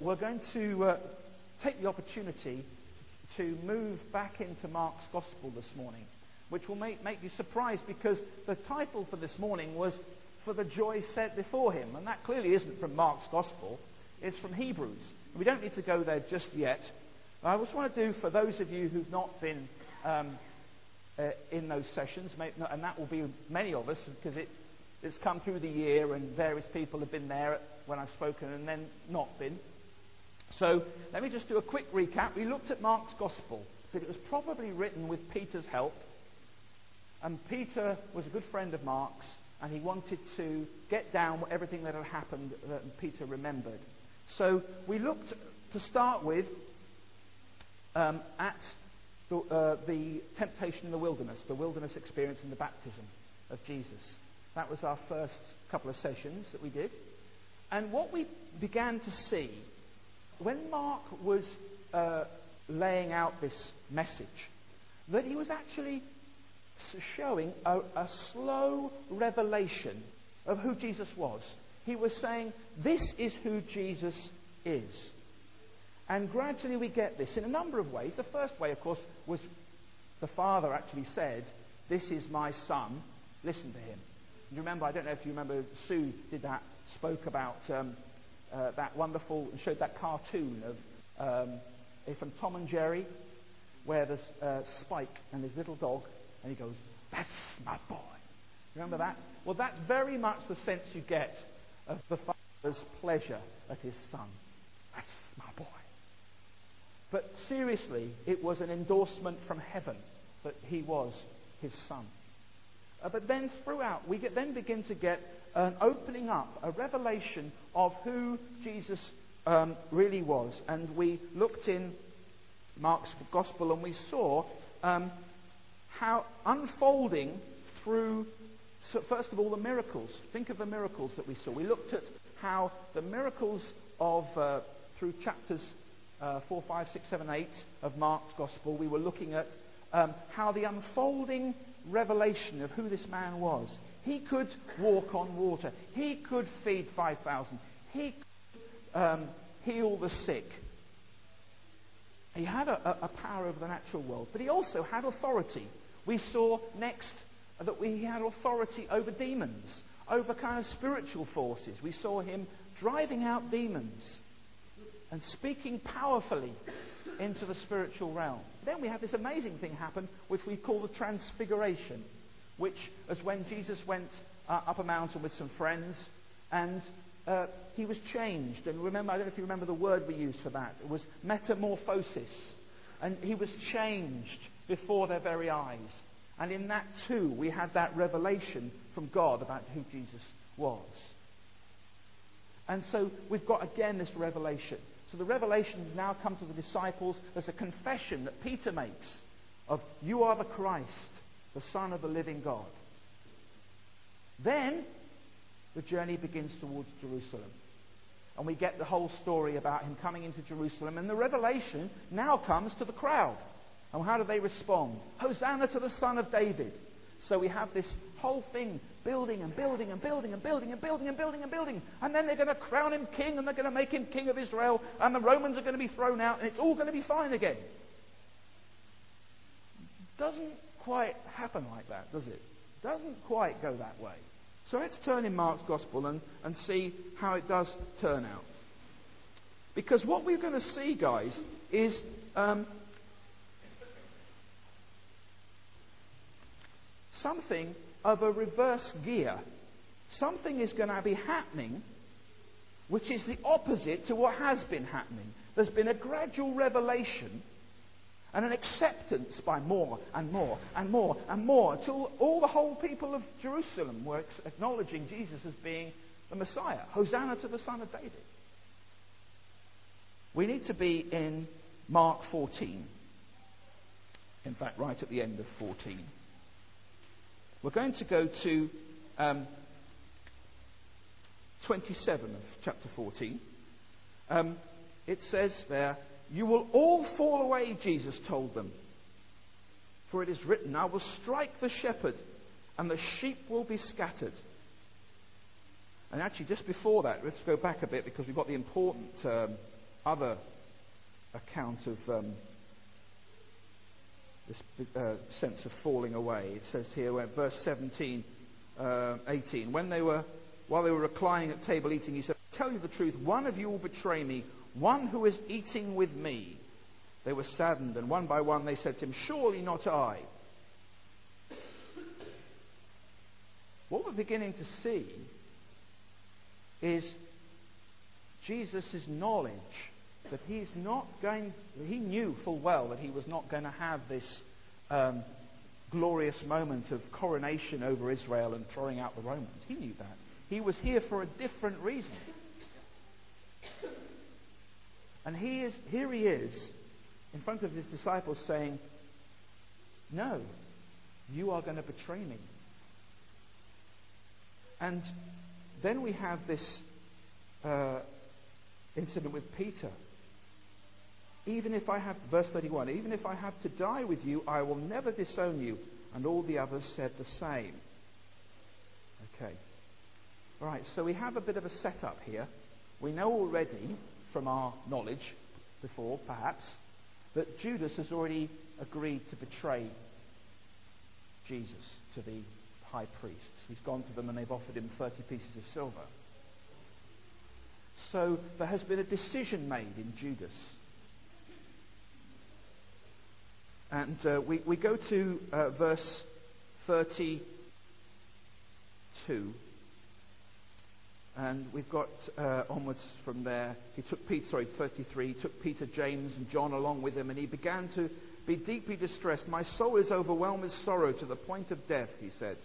we're going to uh, take the opportunity to move back into Mark's Gospel this morning, which will make, make you surprised because the title for this morning was For the Joy Set Before Him. And that clearly isn't from Mark's Gospel, it's from Hebrews. We don't need to go there just yet. I just want to do, for those of you who've not been um, uh, in those sessions, and that will be many of us because it, it's come through the year and various people have been there when I've spoken and then not been. So let me just do a quick recap. We looked at Mark's Gospel, that it was probably written with Peter's help. And Peter was a good friend of Mark's, and he wanted to get down everything that had happened that Peter remembered. So we looked to start with um, at the, uh, the temptation in the wilderness, the wilderness experience in the baptism of Jesus. That was our first couple of sessions that we did. And what we began to see when Mark was uh, laying out this message, that he was actually showing a, a slow revelation of who Jesus was. He was saying, This is who Jesus is. And gradually we get this in a number of ways. The first way, of course, was the Father actually said, This is my Son, listen to him. You remember, I don't know if you remember, Sue did that, spoke about um, uh, that wonderful, and showed that cartoon of um, from Tom and Jerry, where there's uh, Spike and his little dog, and he goes, That's my boy. Remember that? Well, that's very much the sense you get of the Father's pleasure at his Son. That's my boy. But seriously, it was an endorsement from heaven that he was his Son. Uh, but then throughout, we get, then begin to get an opening up, a revelation of who Jesus um, really was. And we looked in Mark's Gospel and we saw um, how unfolding through, so first of all, the miracles. Think of the miracles that we saw. We looked at how the miracles of, uh, through chapters uh, 4, 5, 6, 7, 8 of Mark's Gospel, we were looking at um, how the unfolding revelation of who this man was he could walk on water. He could feed 5,000. He could um, heal the sick. He had a, a, power over the natural world, but he also had authority. We saw next that he had authority over demons, over kind of spiritual forces. We saw him driving out demons and speaking powerfully into the spiritual realm. Then we have this amazing thing happen, which we call the transfiguration which is when Jesus went uh, up a mountain with some friends and uh, he was changed. And remember, I don't know if you remember the word we used for that. It was metamorphosis. And he was changed before their very eyes. And in that too, we had that revelation from God about who Jesus was. And so we've got again this revelation. So the revelation now come to the disciples. There's a confession that Peter makes of, You are the Christ the Son of the living God. Then the journey begins towards Jerusalem. And we get the whole story about him coming into Jerusalem. And the revelation now comes to the crowd. And how do they respond? Hosanna to the Son of David. So we have this whole thing building and building and building and building and building and building and building. And then they're going to crown him king and they're going to make him king of Israel. And the Romans are going to be thrown out and it's all going to be fine again. Doesn't quite happen like that, does it? Doesn't quite go that way. So let's turn in Mark's Gospel and, and see how it does turn out. Because what we're going to see, guys, is um, something of a reverse gear. Something is going to be happening which is the opposite to what has been happening. There's been a gradual revelation and an acceptance by more and more and more and more until all the whole people of Jerusalem were acknowledging Jesus as being the Messiah. Hosanna to the Son of David. We need to be in Mark 14. In fact, right at the end of 14. We're going to go to um, 27 of chapter 14. Um, it says there, you will all fall away, Jesus told them. For it is written, I will strike the shepherd, and the sheep will be scattered. And actually, just before that, let's go back a bit because we've got the important um, other account of um, this uh, sense of falling away. It says here, verse 17, uh, 18, when they were, while they were reclining at table eating, he said, "Tell you the truth, one of you will betray me, one who is eating with me." They were saddened, and one by one they said to him, "Surely not I." What we're beginning to see is Jesus' knowledge that he's not going, he knew full well that he was not going to have this um, glorious moment of coronation over Israel and throwing out the Romans. He knew that. He was here for a different reason. And he is, here he is in front of his disciples saying, No, you are going to betray me. And then we have this uh, incident with Peter. Even if I have, verse 31, even if I have to die with you, I will never disown you. And all the others said the same. Okay. Right, so we have a bit of a setup here. We know already from our knowledge before, perhaps, that Judas has already agreed to betray Jesus to the high priests. He's gone to them and they've offered him 30 pieces of silver. So there has been a decision made in Judas. And uh, we, we go to uh, verse 32. And we've got uh, onwards from there. He took Peter, sorry, 33. He took Peter, James, and John along with him, and he began to be deeply distressed. My soul is overwhelmed with sorrow to the point of death, he said.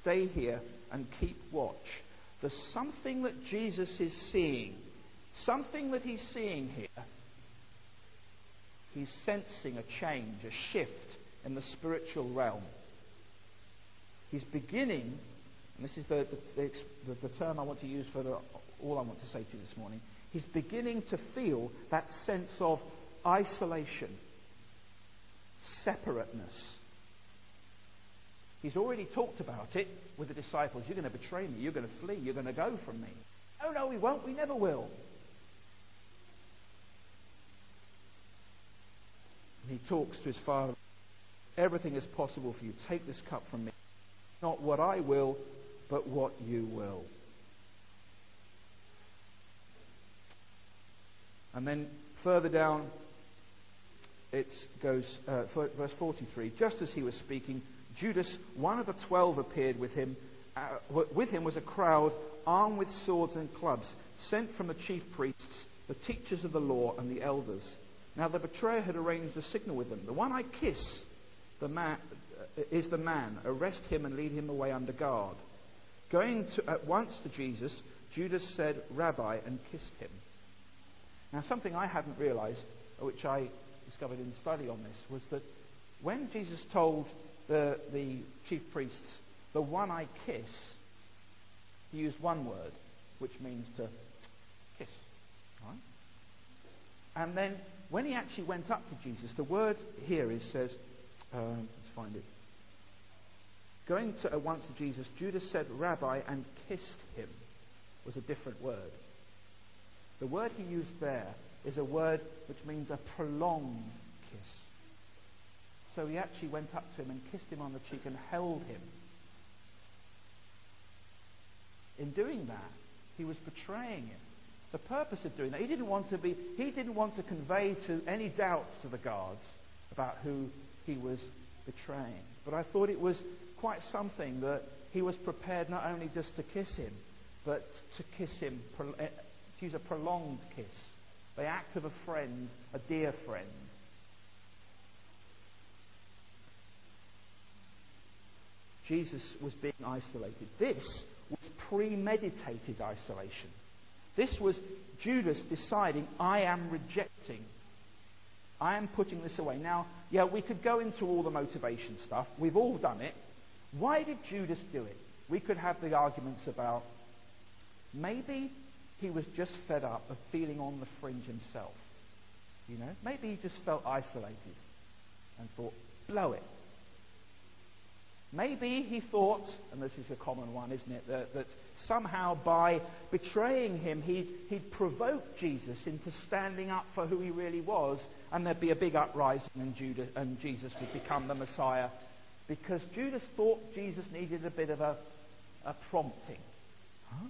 Stay here and keep watch. There's something that Jesus is seeing, something that he's seeing here. He's sensing a change, a shift in the spiritual realm. He's beginning, and this is the, the, the, the term I want to use for the, all I want to say to you this morning. He's beginning to feel that sense of isolation, separateness He's already talked about it with the disciples. You're going to betray me. You're going to flee. You're going to go from me. Oh, no, we won't. We never will. And he talks to his father. Everything is possible for you. Take this cup from me. Not what I will, but what you will. And then further down, it goes, uh, verse 43. Just as he was speaking, Judas, one of the twelve, appeared with him. Uh, with him was a crowd armed with swords and clubs, sent from the chief priests, the teachers of the law, and the elders. Now the betrayer had arranged a signal with them. The one I kiss the man, uh, is the man. Arrest him and lead him away under guard. Going to, at once to Jesus, Judas said, Rabbi, and kissed him. Now, something I hadn't realized, which I discovered in study on this, was that when Jesus told the, the chief priests, the one I kiss, he used one word, which means to kiss. Right? And then when he actually went up to Jesus, the word here is says, uh, let's find it. Going to, uh, once to Jesus, Judas said, Rabbi, and kissed him, was a different word. The word he used there is a word which means a prolonged kiss. So he actually went up to him and kissed him on the cheek and held him. In doing that, he was betraying him. The purpose of doing that, he didn't want to be, he didn't want to convey to any doubts to the guards about who he was betraying. But I thought it was quite something that he was prepared not only just to kiss him, but to kiss him, eh, to use a prolonged kiss, the act of a friend, a dear friend. Jesus was being isolated. This was premeditated isolation. This was Judas deciding, I am rejecting. I am putting this away. Now, yeah, we could go into all the motivation stuff. We've all done it. Why did Judas do it? We could have the arguments about maybe he was just fed up of feeling on the fringe himself. You know, maybe he just felt isolated and thought, blow it. Maybe he thought, and this is a common one, isn't it, that, that somehow by betraying him, he'd, he'd provoke Jesus into standing up for who he really was, and there'd be a big uprising, and, Judas, and Jesus would become the Messiah. Because Judas thought Jesus needed a bit of a, a prompting. Huh?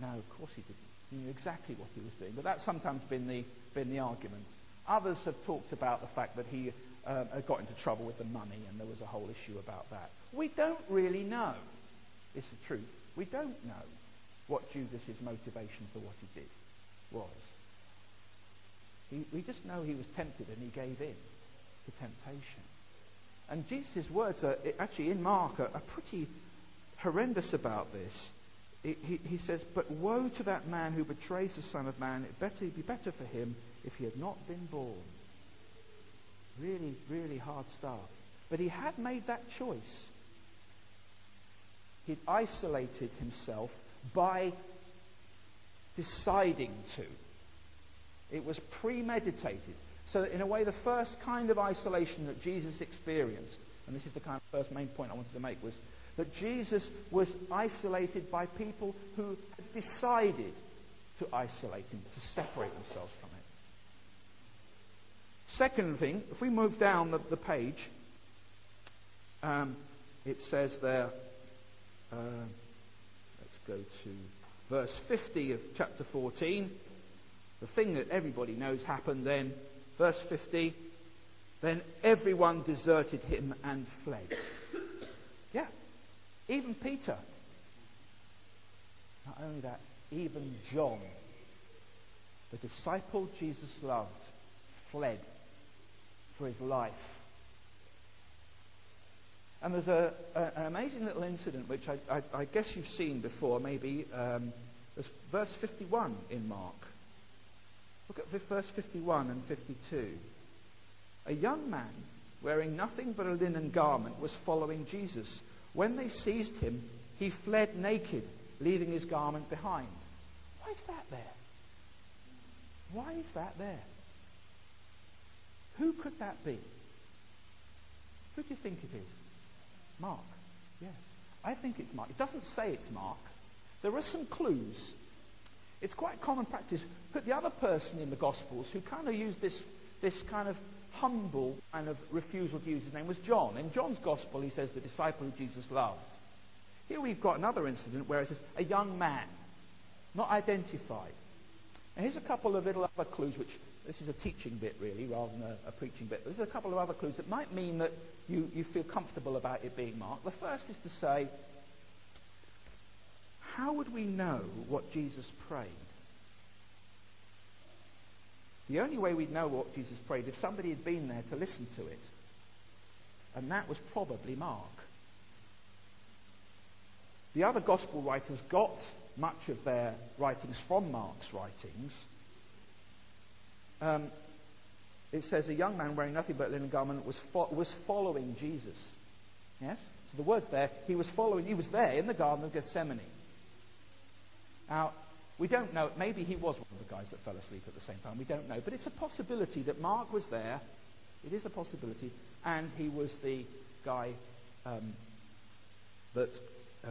No, of course he didn't. He knew exactly what he was doing. But that's sometimes been the, been the argument. Others have talked about the fact that he um, got into trouble with the money, and there was a whole issue about that. We don't really know. It's the truth. We don't know what Judas's motivation for what he did was. He, we just know he was tempted and he gave in to temptation. And Jesus' words are actually in Mark are, are pretty horrendous about this. He, he, he, says, But woe to that man who betrays the Son of Man. It better be better for him if he had not been born. Really, really hard stuff. But he had made that choice. He'd isolated himself by deciding to. It was premeditated. So, in a way, the first kind of isolation that Jesus experienced, and this is the kind of first main point I wanted to make, was that Jesus was isolated by people who had decided to isolate him, to separate themselves from it. Second thing, if we move down the, the page, um, it says there, uh, let's go to verse 50 of chapter 14. The thing that everybody knows happened then, verse 50, then everyone deserted him and fled. Yeah, even Peter. Not only that, even John, the disciple Jesus loved, fled for his life. And there's a, a, an amazing little incident which I, I, I guess you've seen before, maybe. Um, there's verse 51 in Mark. Look at verse 51 and 52. A young man wearing nothing but a linen garment was following Jesus. When they seized him, he fled naked, leaving his garment behind. Why is that there? Why is that there? Who could that be? Who do you think it is? Mark. Yes. I think it's Mark. It doesn't say it's Mark. There are some clues. It's quite common practice. Put the other person in the Gospels who kind of used this, this kind of humble kind of refusal to use his name was John. In John's Gospel, he says the disciple who Jesus loved. Here we've got another incident where it says a young man, not identified. And here's a couple of little other clues which this is a teaching bit, really, rather than a, a preaching bit. There's a couple of other clues that might mean that you, you feel comfortable about it being Mark. The first is to say, how would we know what Jesus prayed? The only way we'd know what Jesus prayed if somebody had been there to listen to it. And that was probably Mark. The other gospel writers got much of their writings from Mark's writings. Um, it says a young man wearing nothing but linen garment was, fo- was following Jesus. Yes? So the word's there. He was following, he was there in the Garden of Gethsemane. Now, we don't know. Maybe he was one of the guys that fell asleep at the same time. We don't know. But it's a possibility that Mark was there. It is a possibility. And he was the guy um, that uh,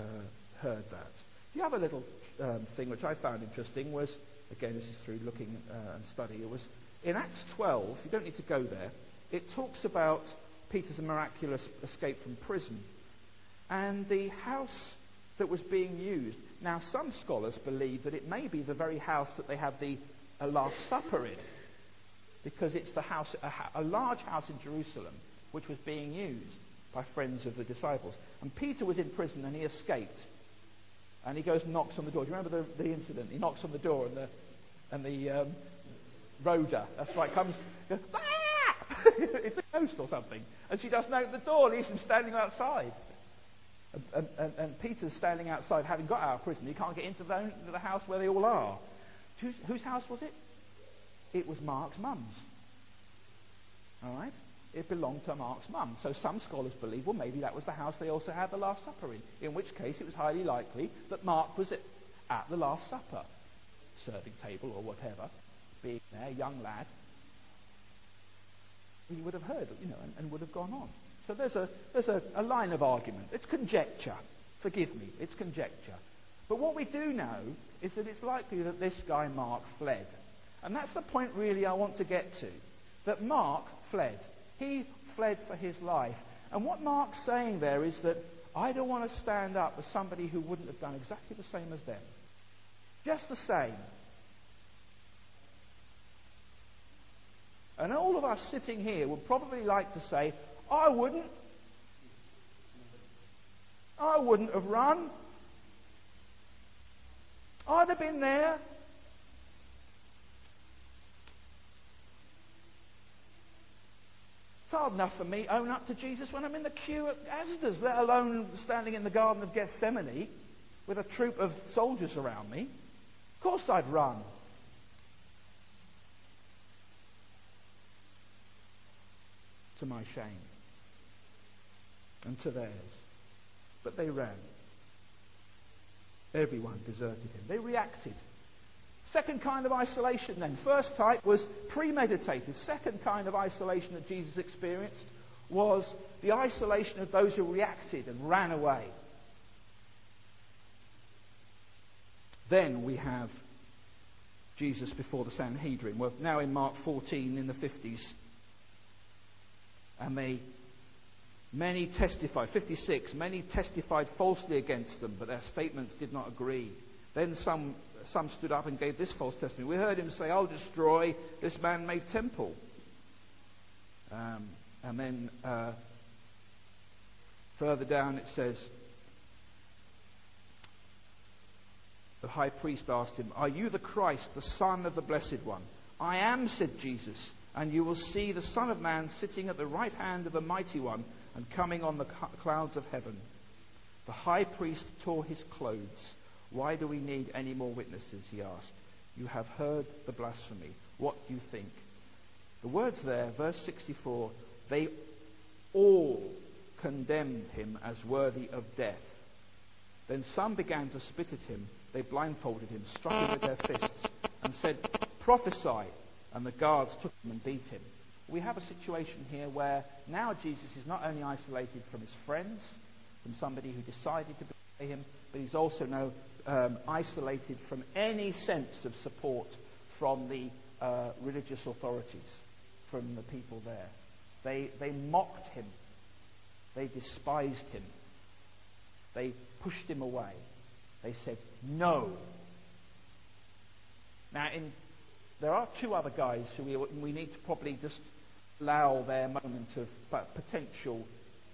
heard that. The other little um, thing which I found interesting was, again, this is through looking uh, and study, it was in Acts 12, you don't need to go there, it talks about Peter's miraculous escape from prison. And the house that was being used. Now, some scholars believe that it may be the very house that they had the Last Supper in, because it's the house, a, a large house in Jerusalem, which was being used by friends of the disciples. And Peter was in prison and he escaped. And he goes and knocks on the door. Do you remember the, the incident? He knocks on the door and the, and the um, Rhoda, that's right, comes, goes, ah! it's a ghost or something. And she doesn't open the door, leaves him standing outside. And, and, and, Peter's standing outside, having got out of prison. He can't get into the, the house where they all are. Whose, whose house was it? It was Mark's mum's. All right? It belonged to Mark's mum. So some scholars believe, well, maybe that was the house they also had the Last Supper in. In which case, it was highly likely that Mark was at, the Last Supper, serving table or whatever, being there, young lad. He would have heard, you know, and, and would have gone on. So there's a, there's a, a line of argument. It's conjecture. Forgive me, it's conjecture. But what we do know is that it's likely that this guy, Mark, fled. And that's the point really I want to get to. That Mark fled. He fled for his life. And what Mark's saying there is that I don't want to stand up as somebody who wouldn't have done exactly the same as them. Just the same. And all of us sitting here would probably like to say, I wouldn't. I wouldn't have run. I'd have been there. It's hard enough for me own up to Jesus when I'm in the queue at Asda's, let alone standing in the Garden of Gethsemane with a troop of soldiers around me. Of course I'd run. To my shame and to theirs. But they ran. Everyone deserted him. They reacted. Second kind of isolation, then. First type was premeditated. Second kind of isolation that Jesus experienced was the isolation of those who reacted and ran away. Then we have Jesus before the Sanhedrin. We're now in Mark 14 in the 50s. And they, many testified, 56, many testified falsely against them, but their statements did not agree. Then some some stood up and gave this false testimony. We heard him say, I'll destroy this man made temple. Um, and then uh, further down it says, the high priest asked him, Are you the Christ, the Son of the Blessed One? I am, said Jesus, and you will see the Son of Man sitting at the right hand of the Mighty One and coming on the clouds of heaven. The high priest tore his clothes. Why do we need any more witnesses? He asked. You have heard the blasphemy. What do you think? The words there, verse 64, they all condemned him as worthy of death. Then some began to spit at him. They blindfolded him, struck him with their fists, and said, Prophesy. And the guards took him and beat him. We have a situation here where now Jesus is not only isolated from his friends, from somebody who decided to betray him, but he's also now um, isolated from any sense of support from the uh, religious authorities, from the people there. They, they mocked him, they despised him, they pushed him away. They said, No. Now, in, there are two other guys who we, we need to probably just allow their moment of potential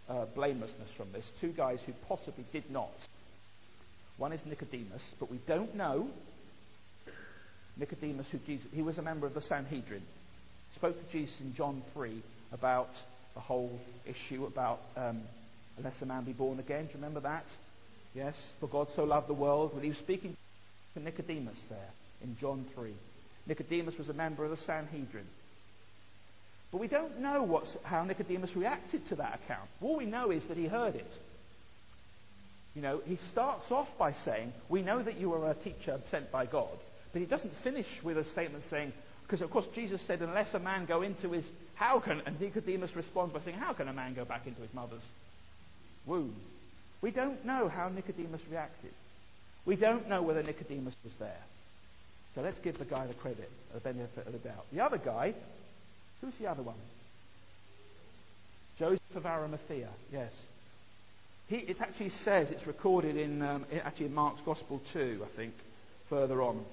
uh, blamelessness from this. Two guys who possibly did not one is Nicodemus, but we don't know. Nicodemus, who Jesus, he was a member of the Sanhedrin, spoke to Jesus in John 3 about the whole issue about um, unless a man be born again. Do you remember that? Yes, for God so loved the world. But he was speaking to Nicodemus there in John 3. Nicodemus was a member of the Sanhedrin. But we don't know how Nicodemus reacted to that account. All we know is that he heard it. You know, he starts off by saying, We know that you are a teacher sent by God. But he doesn't finish with a statement saying, because of course Jesus said, Unless a man go into his. How can. And Nicodemus responds by saying, How can a man go back into his mother's womb? We don't know how Nicodemus reacted. We don't know whether Nicodemus was there. So let's give the guy the credit, the benefit of the doubt. The other guy, who's the other one? Joseph of Arimathea, yes. He, it actually says, it's recorded in, um, actually in Mark's Gospel too, I think, further on.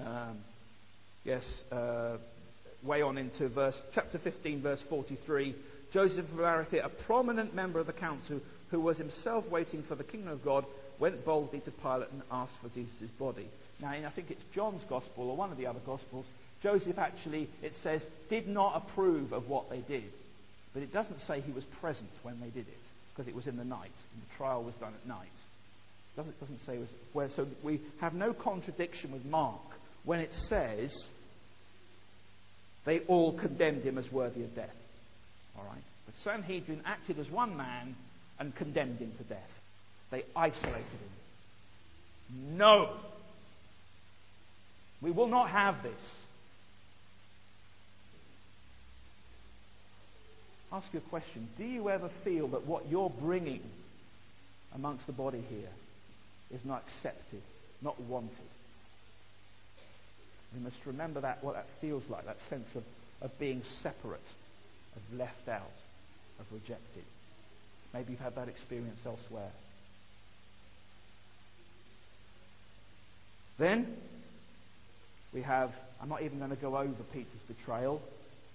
Um, yes, uh, way on into verse, chapter 15, verse 43. Joseph of Arimathea, a prominent member of the council who was himself waiting for the kingdom of God, went boldly to Pilate and asked for Jesus' body. Now, I think it's John's Gospel or one of the other Gospels. Joseph actually, it says, did not approve of what they did. But it doesn't say he was present when they did it because it was in the night. And the trial was done at night. It doesn't say it was where. So we have no contradiction with Mark when it says they all condemned him as worthy of death. All right. But Sanhedrin acted as one man and condemned him to death. They isolated him. No. We will not have this. Ask you a question. Do you ever feel that what you're bringing amongst the body here is not accepted, not wanted? We must remember that, what that feels like, that sense of, of being separate, of left out, of rejected. Maybe you've had that experience elsewhere. Then we have, I'm not even going to go over Peter's betrayal.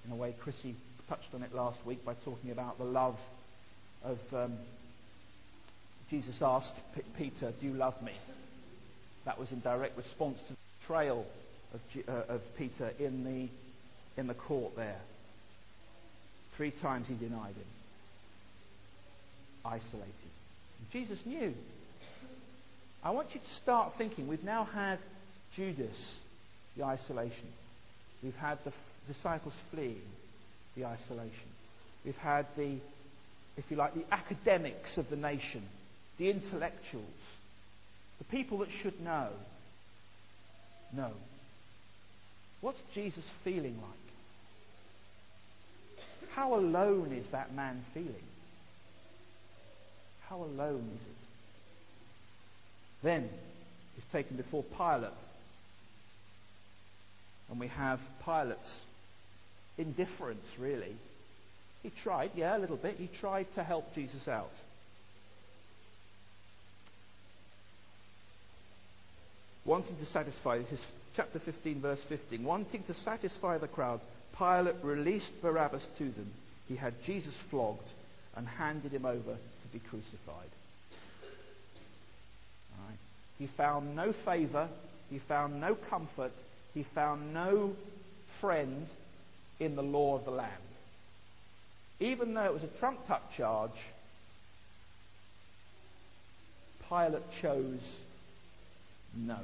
In a way, Chrissy touched on it last week by talking about the love of. Um, Jesus asked P- Peter, Do you love me? That was in direct response to the betrayal of, G- uh, of Peter in the, in the court there. Three times he denied him. Isolated. Jesus knew. I want you to start thinking. We've now had Judas, the isolation. We've had the f- disciples fleeing, the isolation. We've had the, if you like, the academics of the nation, the intellectuals, the people that should know. No. What's Jesus feeling like? How alone is that man feeling? How alone is it? Then he's taken before Pilate. And we have Pilate's indifference, really. He tried, yeah, a little bit. He tried to help Jesus out. Wanting to satisfy, this is chapter 15, verse 15. Wanting to satisfy the crowd, Pilate released Barabbas to them. He had Jesus flogged and handed him over to be crucified. Right. He found no favor, he found no comfort, he found no friend in the law of the land. Even though it was a trumped up charge, Pilate chose no.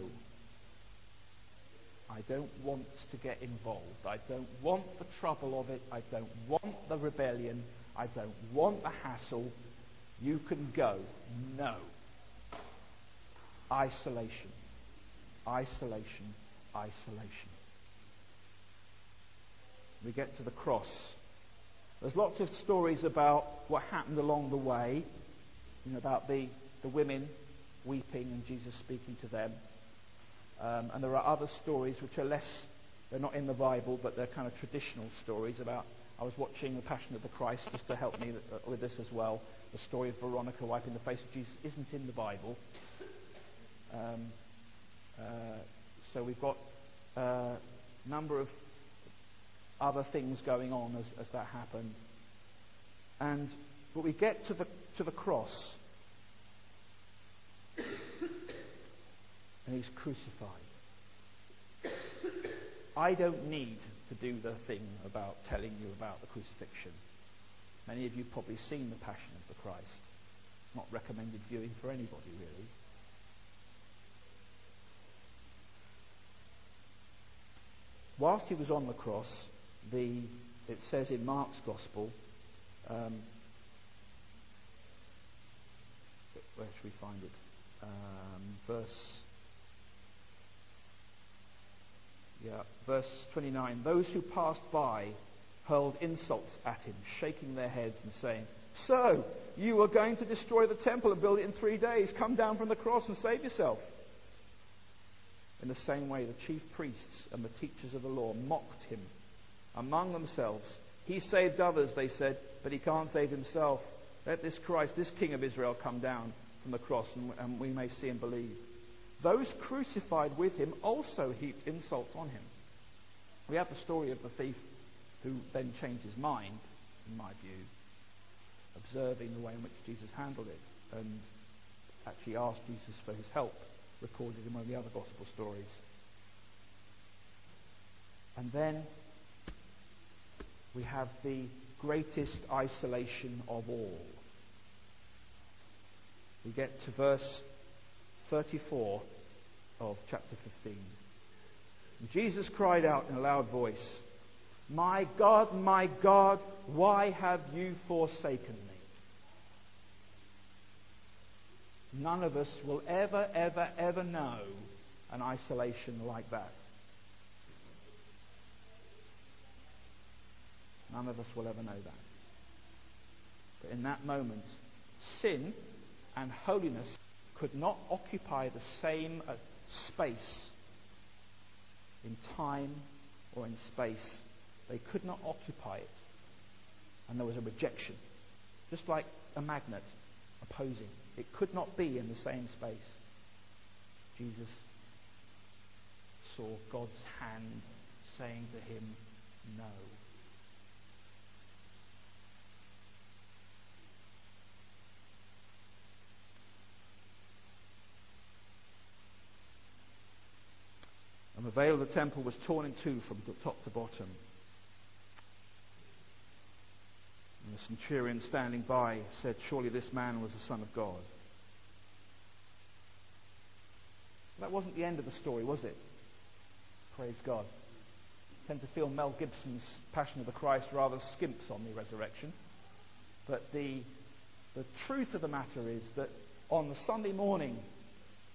I don't want to get involved. I don't want the trouble of it. I don't want the rebellion. I don't want the hassle. You can go. No. Isolation. Isolation. Isolation. We get to the cross. There's lots of stories about what happened along the way, you know, about the, the women weeping and Jesus speaking to them. Um, and there are other stories which are less, they're not in the Bible, but they're kind of traditional stories about. I was watching The Passion of the Christ just to help me with this as well. The story of Veronica wiping the face of Jesus isn't in the Bible. Um, uh, so we've got a uh, number of other things going on as, as that happened. And but we get to the to the cross. and he's crucified. I don't need to do the thing about telling you about the crucifixion. Many of you have probably seen the Passion of the Christ. Not recommended viewing for anybody, really. Whilst he was on the cross, the, it says in Mark's Gospel, um, where should we find it? Um, verse Yeah, verse 29. Those who passed by hurled insults at him, shaking their heads and saying, So, you are going to destroy the temple and build it in three days. Come down from the cross and save yourself. In the same way, the chief priests and the teachers of the law mocked him among themselves. He saved others, they said, but he can't save himself. Let this Christ, this King of Israel, come down from the cross and, and we may see and believe. Those crucified with him also heaped insults on him. We have the story of the thief who then changed his mind, in my view, observing the way in which Jesus handled it and actually asked Jesus for his help, recorded in one of the other gospel stories. And then we have the greatest isolation of all. We get to verse 34 of chapter 15. Jesus cried out in a loud voice, My God, my God, why have you forsaken me? None of us will ever, ever, ever know an isolation like that. None of us will ever know that. But in that moment, sin and holiness could not occupy the same uh, space in time or in space. They could not occupy it. And there was a rejection. Just like a magnet opposing. It could not be in the same space. Jesus saw God's hand saying to him, No. Veil of the temple was torn in two from top to bottom. And the centurion standing by said, Surely this man was the Son of God. That wasn't the end of the story, was it? Praise God. I tend to feel Mel Gibson's Passion of the Christ rather skimps on the resurrection. But the, the truth of the matter is that on the Sunday morning,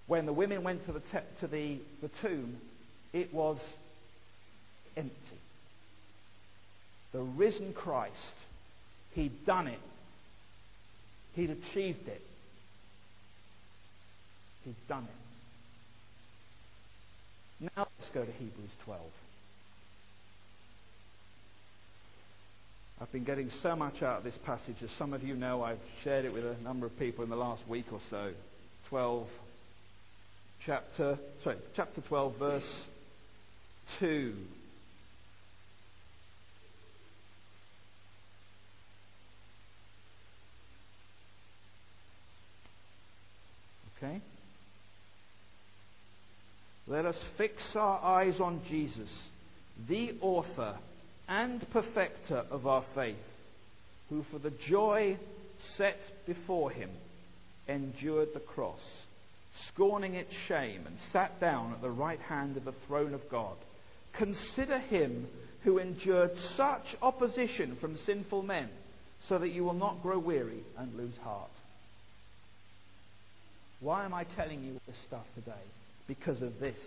when the women went to the, te- to the, the tomb, it was empty. The risen Christ, he'd done it, he'd achieved it, he'd done it. Now let's go to Hebrews 12. I've been getting so much out of this passage, as some of you know, I've shared it with a number of people in the last week or so. 12, chapter, sorry, chapter 12, verse 2. Okay? Let us fix our eyes on Jesus, the author and perfecter of our faith, who for the joy set before him endured the cross, scorning its shame, and sat down at the right hand of the throne of God. Consider him who endured such opposition from sinful men, so that you will not grow weary and lose heart. Why am I telling you this stuff today? Because of this.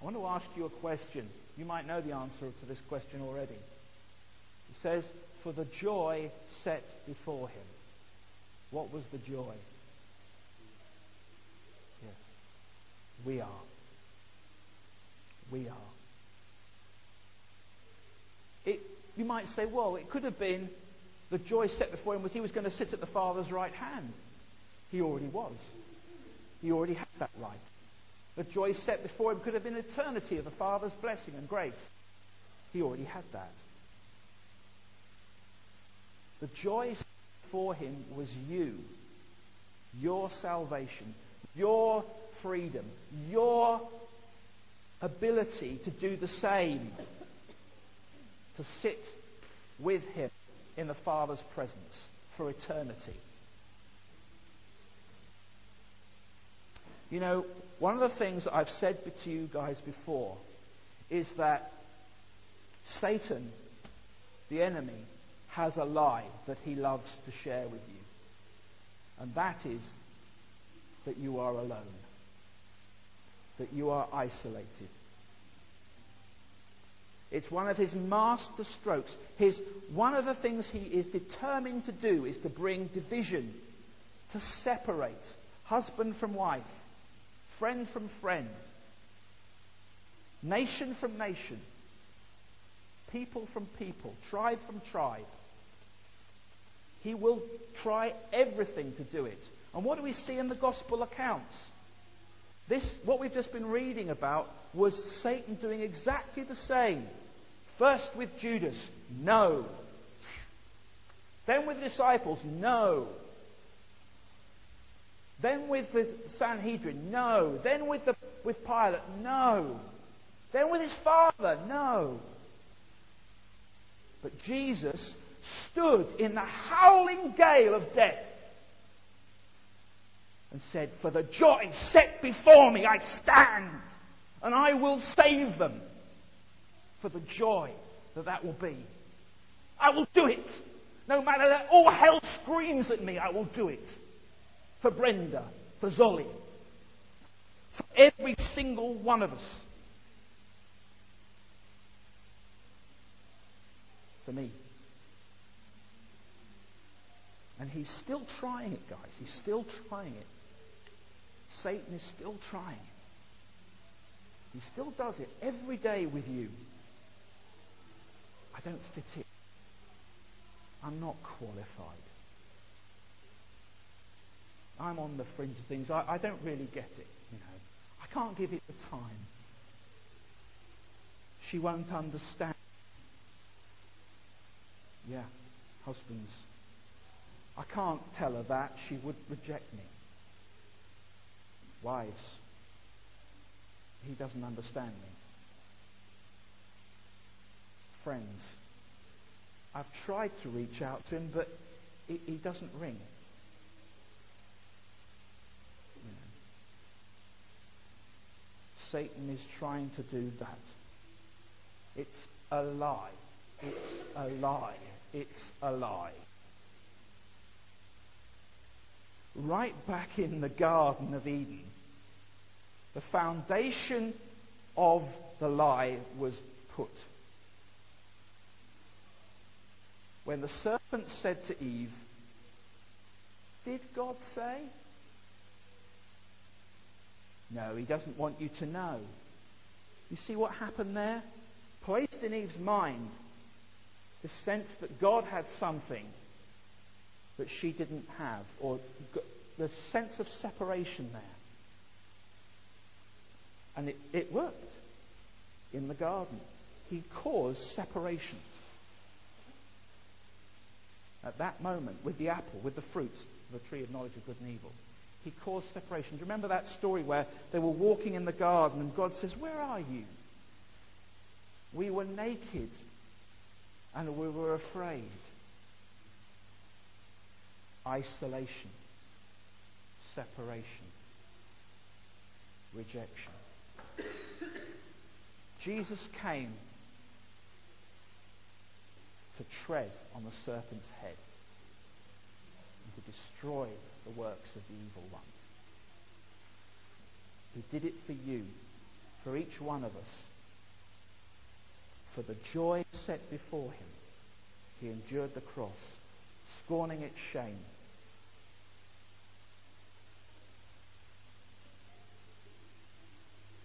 I want to ask you a question. You might know the answer to this question already. It says, For the joy set before him. What was the joy? Yes. We are. We are. It, you might say, well, it could have been the joy set before him was he was going to sit at the Father's right hand. He already was. He already had that right. The joy set before him could have been eternity of the Father's blessing and grace. He already had that. The joy set before him was you, your salvation, your freedom, your ability to do the same, to sit with Him in the Father's presence for eternity. You know, one of the things I've said to you guys before is that Satan, the enemy, has a lie that he loves to share with you. And that is that you are alone that you are isolated. It's one of his master strokes. His, one of the things he is determined to do is to bring division, to separate husband from wife, friend from friend, nation from nation, people from people, tribe from tribe. He will try everything to do it. And what do we see in the gospel accounts? This, what we've just been reading about, was Satan doing exactly the same. First with Judas, no. Then with the disciples, no. Then with the Sanhedrin, no. Then with, the, with Pilate, no. Then with his father, no. But Jesus stood in the howling gale of death and said, For the joy set before me, I stand, and I will save them. For the joy that that will be. I will do it. No matter that all hell screams at me, I will do it. For Brenda, for Zolly, for every single one of us. For me. And he's still trying it, guys. He's still trying it. Satan is still trying. He still does it every day with you. I don't fit in. I'm not qualified. I'm on the fringe of things. I, I don't really get it, you know. I can't give it the time. She won't understand. Yeah, husbands. I can't tell her that. She would reject me. Wives. He doesn't understand me. Friends. I've tried to reach out to him, but he, he doesn't ring. Satan is trying to do that. It's a lie. It's a lie. It's a lie. Right back in the Garden of Eden, the foundation of the lie was put. When the serpent said to Eve, Did God say? No, he doesn't want you to know. You see what happened there? Placed in Eve's mind the sense that God had something that she didn't have, or the sense of separation there. And it, it worked in the garden. He caused separation. At that moment, with the apple, with the fruits, the tree of knowledge of good and evil. He caused separation. Do you remember that story where they were walking in the garden and God says, Where are you? We were naked and we were afraid. Isolation, separation, rejection. Jesus came to tread on the serpent's head and to destroy the works of the evil one. He did it for you, for each one of us. For the joy set before him, he endured the cross, scorning its shame,